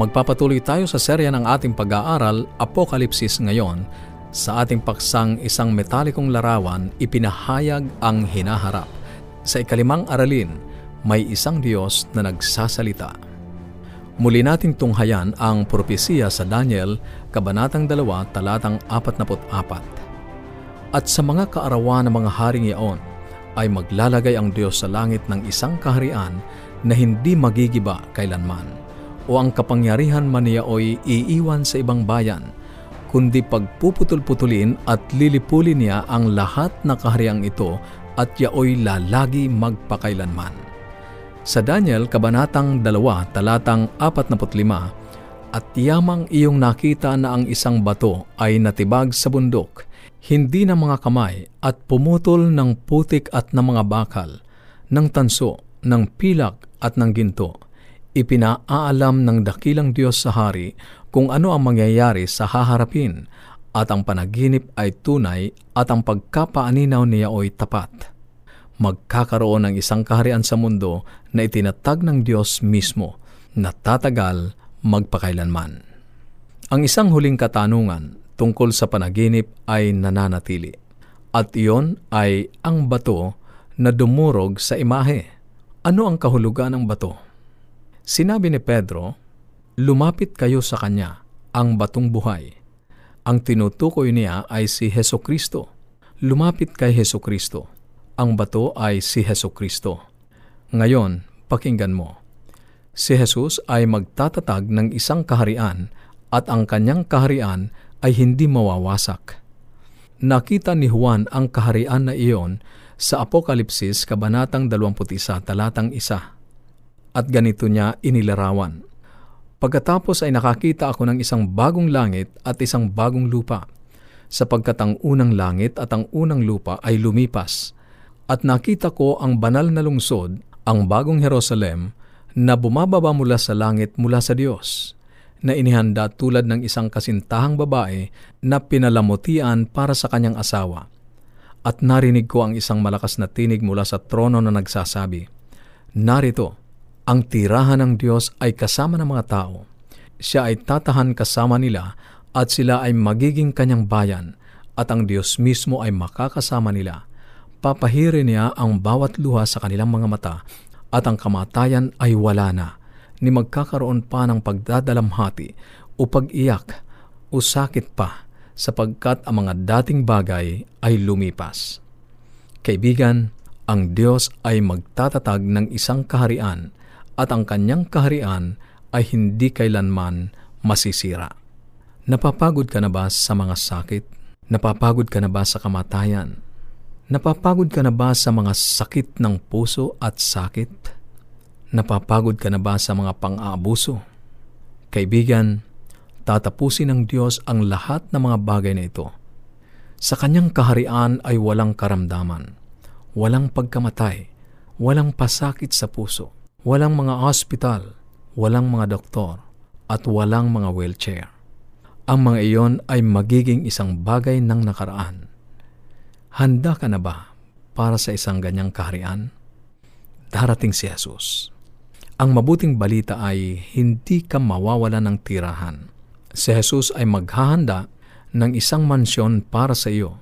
Magpapatuloy tayo sa serya ng ating pag-aaral, Apokalipsis ngayon. Sa ating paksang isang metalikong larawan, ipinahayag ang hinaharap. Sa ikalimang aralin, may isang Diyos na nagsasalita. Muli nating tunghayan ang propesiya sa Daniel, Kabanatang 2, Talatang 44. At sa mga kaarawan ng mga haring iyon, ay maglalagay ang Diyos sa langit ng isang kaharian na hindi magigiba kailanman o ang kapangyarihan man niya oy iiwan sa ibang bayan, kundi pagpuputol-putulin at lilipulin niya ang lahat na kahariang ito at yaoy lalagi magpakailanman. Sa Daniel, Kabanatang 2, Talatang 45, At yamang iyong nakita na ang isang bato ay natibag sa bundok, hindi ng mga kamay at pumutol ng putik at ng mga bakal, ng tanso, ng pilak at ng ginto ipinaaalam ng dakilang Diyos sa hari kung ano ang mangyayari sa haharapin at ang panaginip ay tunay at ang pagkapaaninaw niya ay tapat. Magkakaroon ng isang kaharian sa mundo na itinatag ng Diyos mismo na tatagal magpakailanman. Ang isang huling katanungan tungkol sa panaginip ay nananatili at iyon ay ang bato na dumurog sa imahe. Ano ang kahulugan ng bato? Sinabi ni Pedro, Lumapit kayo sa Kanya, ang batong buhay. Ang tinutukoy niya ay si Heso Kristo. Lumapit kay Heso Kristo. Ang bato ay si Heso Kristo. Ngayon, pakinggan mo. Si Jesus ay magtatatag ng isang kaharian at ang kanyang kaharian ay hindi mawawasak. Nakita ni Juan ang kaharian na iyon sa Apokalipsis Kabanatang 21, talatang 1 at ganito niya inilarawan. Pagkatapos ay nakakita ako ng isang bagong langit at isang bagong lupa, sapagkat ang unang langit at ang unang lupa ay lumipas, at nakita ko ang banal na lungsod, ang bagong Jerusalem, na bumababa mula sa langit mula sa Diyos, na inihanda tulad ng isang kasintahang babae na pinalamutian para sa kanyang asawa. At narinig ko ang isang malakas na tinig mula sa trono na nagsasabi, Narito, ang tirahan ng Diyos ay kasama ng mga tao. Siya ay tatahan kasama nila at sila ay magiging kanyang bayan at ang Diyos mismo ay makakasama nila. Papahirin niya ang bawat luha sa kanilang mga mata at ang kamatayan ay wala na, ni magkakaroon pa ng pagdadalamhati o pag-iyak o sakit pa sapagkat ang mga dating bagay ay lumipas. Kaibigan, ang Diyos ay magtatatag ng isang kaharian at ang kanyang kaharian ay hindi kailanman masisira. Napapagod ka na ba sa mga sakit? Napapagod ka na ba sa kamatayan? Napapagod ka na ba sa mga sakit ng puso at sakit? Napapagod ka na ba sa mga pang-aabuso? Kaibigan, tatapusin ng Diyos ang lahat ng mga bagay na ito. Sa kanyang kaharian ay walang karamdaman, walang pagkamatay, walang pasakit sa puso Walang mga hospital, walang mga doktor, at walang mga wheelchair. Ang mga iyon ay magiging isang bagay ng nakaraan. Handa ka na ba para sa isang ganyang kaharian? Darating si Jesus. Ang mabuting balita ay hindi ka mawawala ng tirahan. Si Jesus ay maghahanda ng isang mansyon para sa iyo.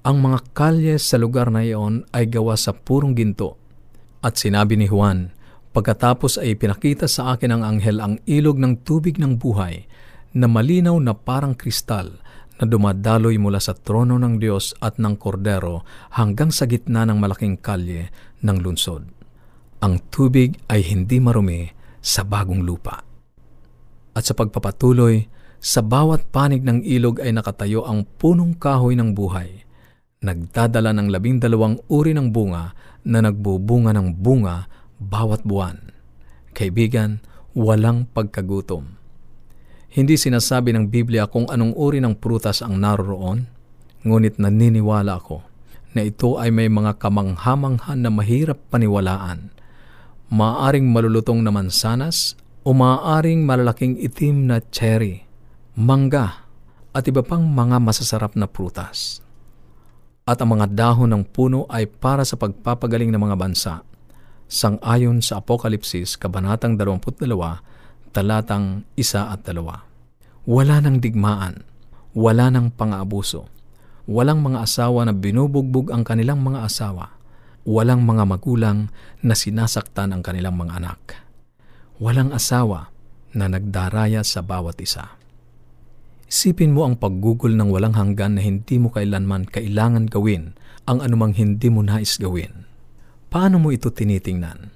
Ang mga kalye sa lugar na iyon ay gawa sa purong ginto. At sinabi ni Juan, Pagkatapos ay pinakita sa akin ng anghel ang ilog ng tubig ng buhay na malinaw na parang kristal na dumadaloy mula sa trono ng Diyos at ng Kordero hanggang sa gitna ng malaking kalye ng lunsod. Ang tubig ay hindi marumi sa bagong lupa. At sa pagpapatuloy, sa bawat panig ng ilog ay nakatayo ang punong kahoy ng buhay, nagdadala ng labindalawang uri ng bunga na nagbubunga ng bunga bawat buwan. Kaibigan, walang pagkagutom. Hindi sinasabi ng Biblia kung anong uri ng prutas ang naroroon, ngunit naniniwala ako na ito ay may mga kamanghamanghan na mahirap paniwalaan. Maaring malulutong na mansanas o maaring malalaking itim na cherry, mangga at iba pang mga masasarap na prutas. At ang mga dahon ng puno ay para sa pagpapagaling ng mga bansa Sang-ayon sa Apokalipsis, Kabanatang 22, talatang isa at dalawa. Wala nang digmaan, wala nang pang-aabuso, walang mga asawa na binubugbog ang kanilang mga asawa, walang mga magulang na sinasaktan ang kanilang mga anak, walang asawa na nagdaraya sa bawat isa. Isipin mo ang paggugol ng walang hanggan na hindi mo kailanman kailangan gawin ang anumang hindi mo nais gawin. Paano mo ito tinitingnan?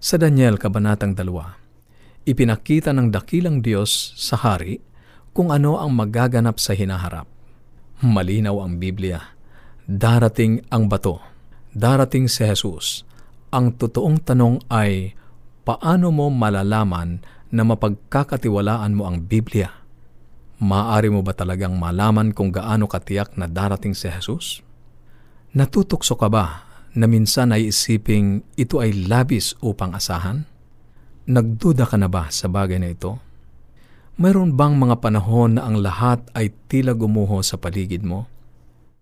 Sa Daniel Kabanatang 2, ipinakita ng dakilang Diyos sa hari kung ano ang magaganap sa hinaharap. Malinaw ang Biblia. Darating ang bato. Darating si Jesus. Ang totoong tanong ay, paano mo malalaman na mapagkakatiwalaan mo ang Biblia? Maaari mo ba talagang malaman kung gaano katiyak na darating si Jesus? Natutokso ka ba na minsan ay isiping ito ay labis upang asahan? Nagduda ka na ba sa bagay na ito? Mayroon bang mga panahon na ang lahat ay tila gumuho sa paligid mo?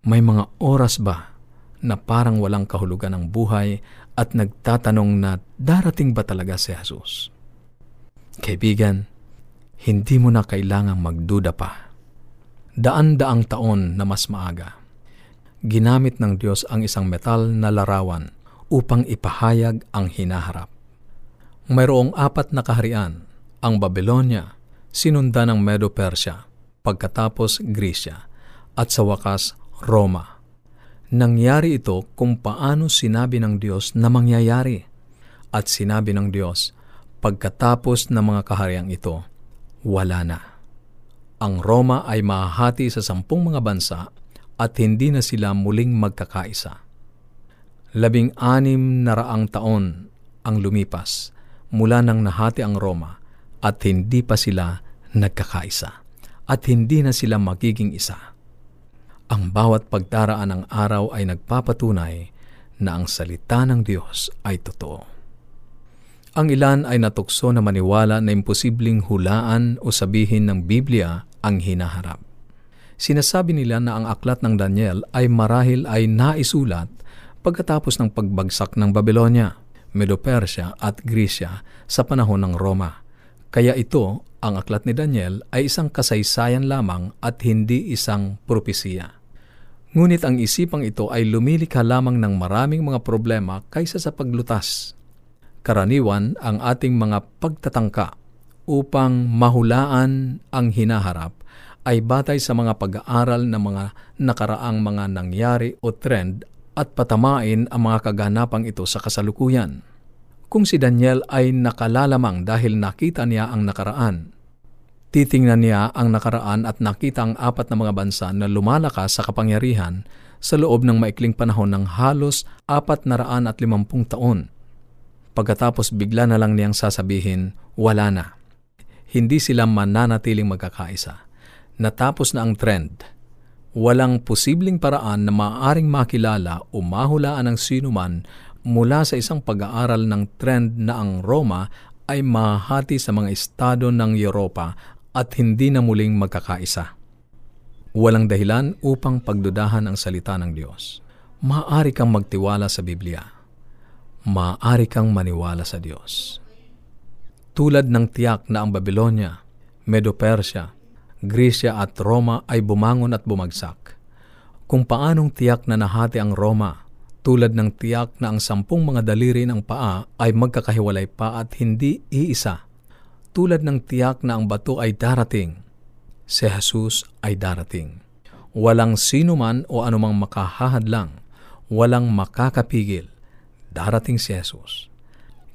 May mga oras ba na parang walang kahulugan ng buhay at nagtatanong na darating ba talaga si Jesus? Kaibigan, hindi mo na kailangang magduda pa. Daan-daang taon na mas maaga ginamit ng Diyos ang isang metal na larawan upang ipahayag ang hinaharap. Mayroong apat na kaharian, ang Babylonia, sinundan ng Medo-Persia, pagkatapos Grisya, at sa wakas Roma. Nangyari ito kung paano sinabi ng Diyos na mangyayari. At sinabi ng Diyos, pagkatapos ng mga kahariang ito, wala na. Ang Roma ay mahahati sa sampung mga bansa at hindi na sila muling magkakaisa. Labing anim na raang taon ang lumipas mula nang nahati ang Roma at hindi pa sila nagkakaisa at hindi na sila magiging isa. Ang bawat pagdaraan ng araw ay nagpapatunay na ang salita ng Diyos ay totoo. Ang ilan ay natukso na maniwala na imposibleng hulaan o sabihin ng Biblia ang hinaharap. Sinasabi nila na ang aklat ng Daniel ay marahil ay naisulat pagkatapos ng pagbagsak ng Babylonia, Medo-Persia at Grisya sa panahon ng Roma. Kaya ito, ang aklat ni Daniel ay isang kasaysayan lamang at hindi isang propesiya. Ngunit ang isipang ito ay lumilikha lamang ng maraming mga problema kaysa sa paglutas. Karaniwan ang ating mga pagtatangka upang mahulaan ang hinaharap ay batay sa mga pag-aaral ng mga nakaraang mga nangyari o trend at patamain ang mga kaganapang ito sa kasalukuyan. Kung si Daniel ay nakalalamang dahil nakita niya ang nakaraan, titingnan niya ang nakaraan at nakita ang apat na mga bansa na lumalakas sa kapangyarihan sa loob ng maikling panahon ng halos apat na raan at limampung taon. Pagkatapos bigla na lang niyang sasabihin, wala na. Hindi sila mananatiling magkakaisa natapos na ang trend. Walang posibleng paraan na maaaring makilala o mahulaan ng sinuman mula sa isang pag-aaral ng trend na ang Roma ay mahati sa mga estado ng Europa at hindi na muling magkakaisa. Walang dahilan upang pagdudahan ang salita ng Diyos. Maaari kang magtiwala sa Biblia. Maaari kang maniwala sa Diyos. Tulad ng tiyak na ang Babylonia, Medo-Persia, Grisya at Roma ay bumangon at bumagsak. Kung paanong tiyak na nahati ang Roma, tulad ng tiyak na ang sampung mga daliri ng paa ay magkakahiwalay pa at hindi iisa. Tulad ng tiyak na ang bato ay darating, si Jesus ay darating. Walang sino man o anumang makahahadlang, walang makakapigil, darating si Jesus.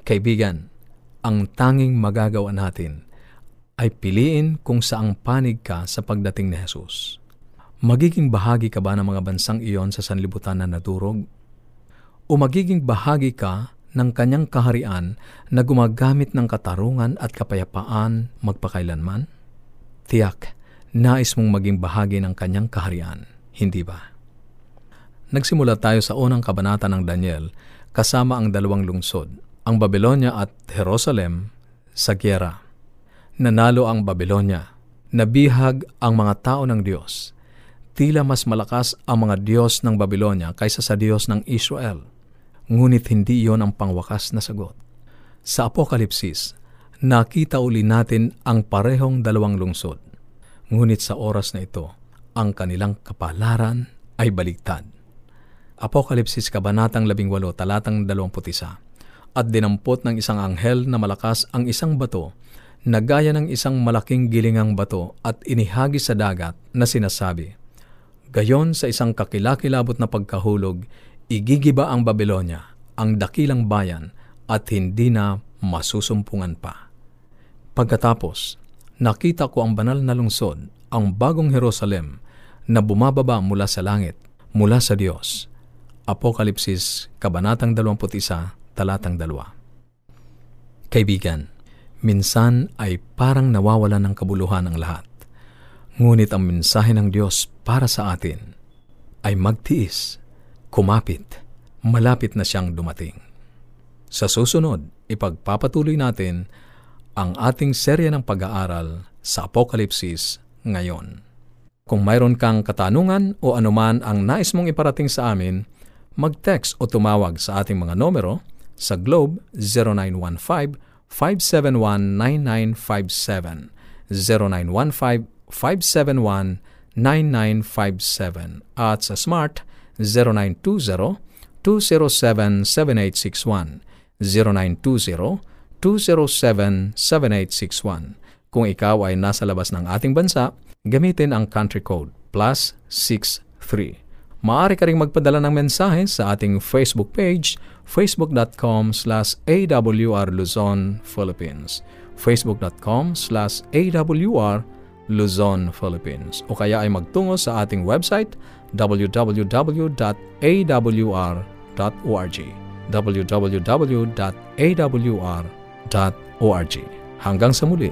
Kaibigan, ang tanging magagawa natin ay piliin kung saang panig ka sa pagdating ni Jesus. Magiging bahagi ka ba ng mga bansang iyon sa sanlibutan na nadurog? O magiging bahagi ka ng kanyang kaharian na gumagamit ng katarungan at kapayapaan magpakailanman? Tiyak, nais mong maging bahagi ng kanyang kaharian, hindi ba? Nagsimula tayo sa unang kabanata ng Daniel kasama ang dalawang lungsod, ang Babylonia at Jerusalem sa gyera. Nanalo ang Babylonia. Nabihag ang mga tao ng Diyos. Tila mas malakas ang mga Diyos ng Babylonia kaysa sa Diyos ng Israel. Ngunit hindi iyon ang pangwakas na sagot. Sa Apokalipsis, nakita uli natin ang parehong dalawang lungsod. Ngunit sa oras na ito, ang kanilang kapalaran ay baliktad. Apokalipsis Kabanatang 18, talatang 21 At dinampot ng isang anghel na malakas ang isang bato na gaya ng isang malaking gilingang bato at inihagi sa dagat na sinasabi, Gayon sa isang kakilakilabot na pagkahulog, igigiba ang Babylonia, ang dakilang bayan, at hindi na masusumpungan pa. Pagkatapos, nakita ko ang banal na lungsod, ang bagong Jerusalem, na bumababa mula sa langit, mula sa Diyos. Apokalipsis, Kabanatang 21, Talatang 2 Kaibigan, minsan ay parang nawawala ng kabuluhan ang lahat. Ngunit ang mensahe ng Diyos para sa atin ay magtiis, kumapit, malapit na siyang dumating. Sa susunod, ipagpapatuloy natin ang ating serya ng pag-aaral sa Apokalipsis ngayon. Kung mayroon kang katanungan o anuman ang nais mong iparating sa amin, mag-text o tumawag sa ating mga numero sa Globe 0915-571-9957, 0915-571-9957 at sa Smart 0920-207-7861, 0920 207-7861. Kung ikaw ay nasa labas ng ating bansa, gamitin ang country code plus 63. Maaari ka rin magpadala ng mensahe sa ating Facebook page, facebook.com slash awr Luzon, Philippines. facebook.com slash awr Luzon, Philippines. O kaya ay magtungo sa ating website, www.awr.org www.awr.org Hanggang sa muli.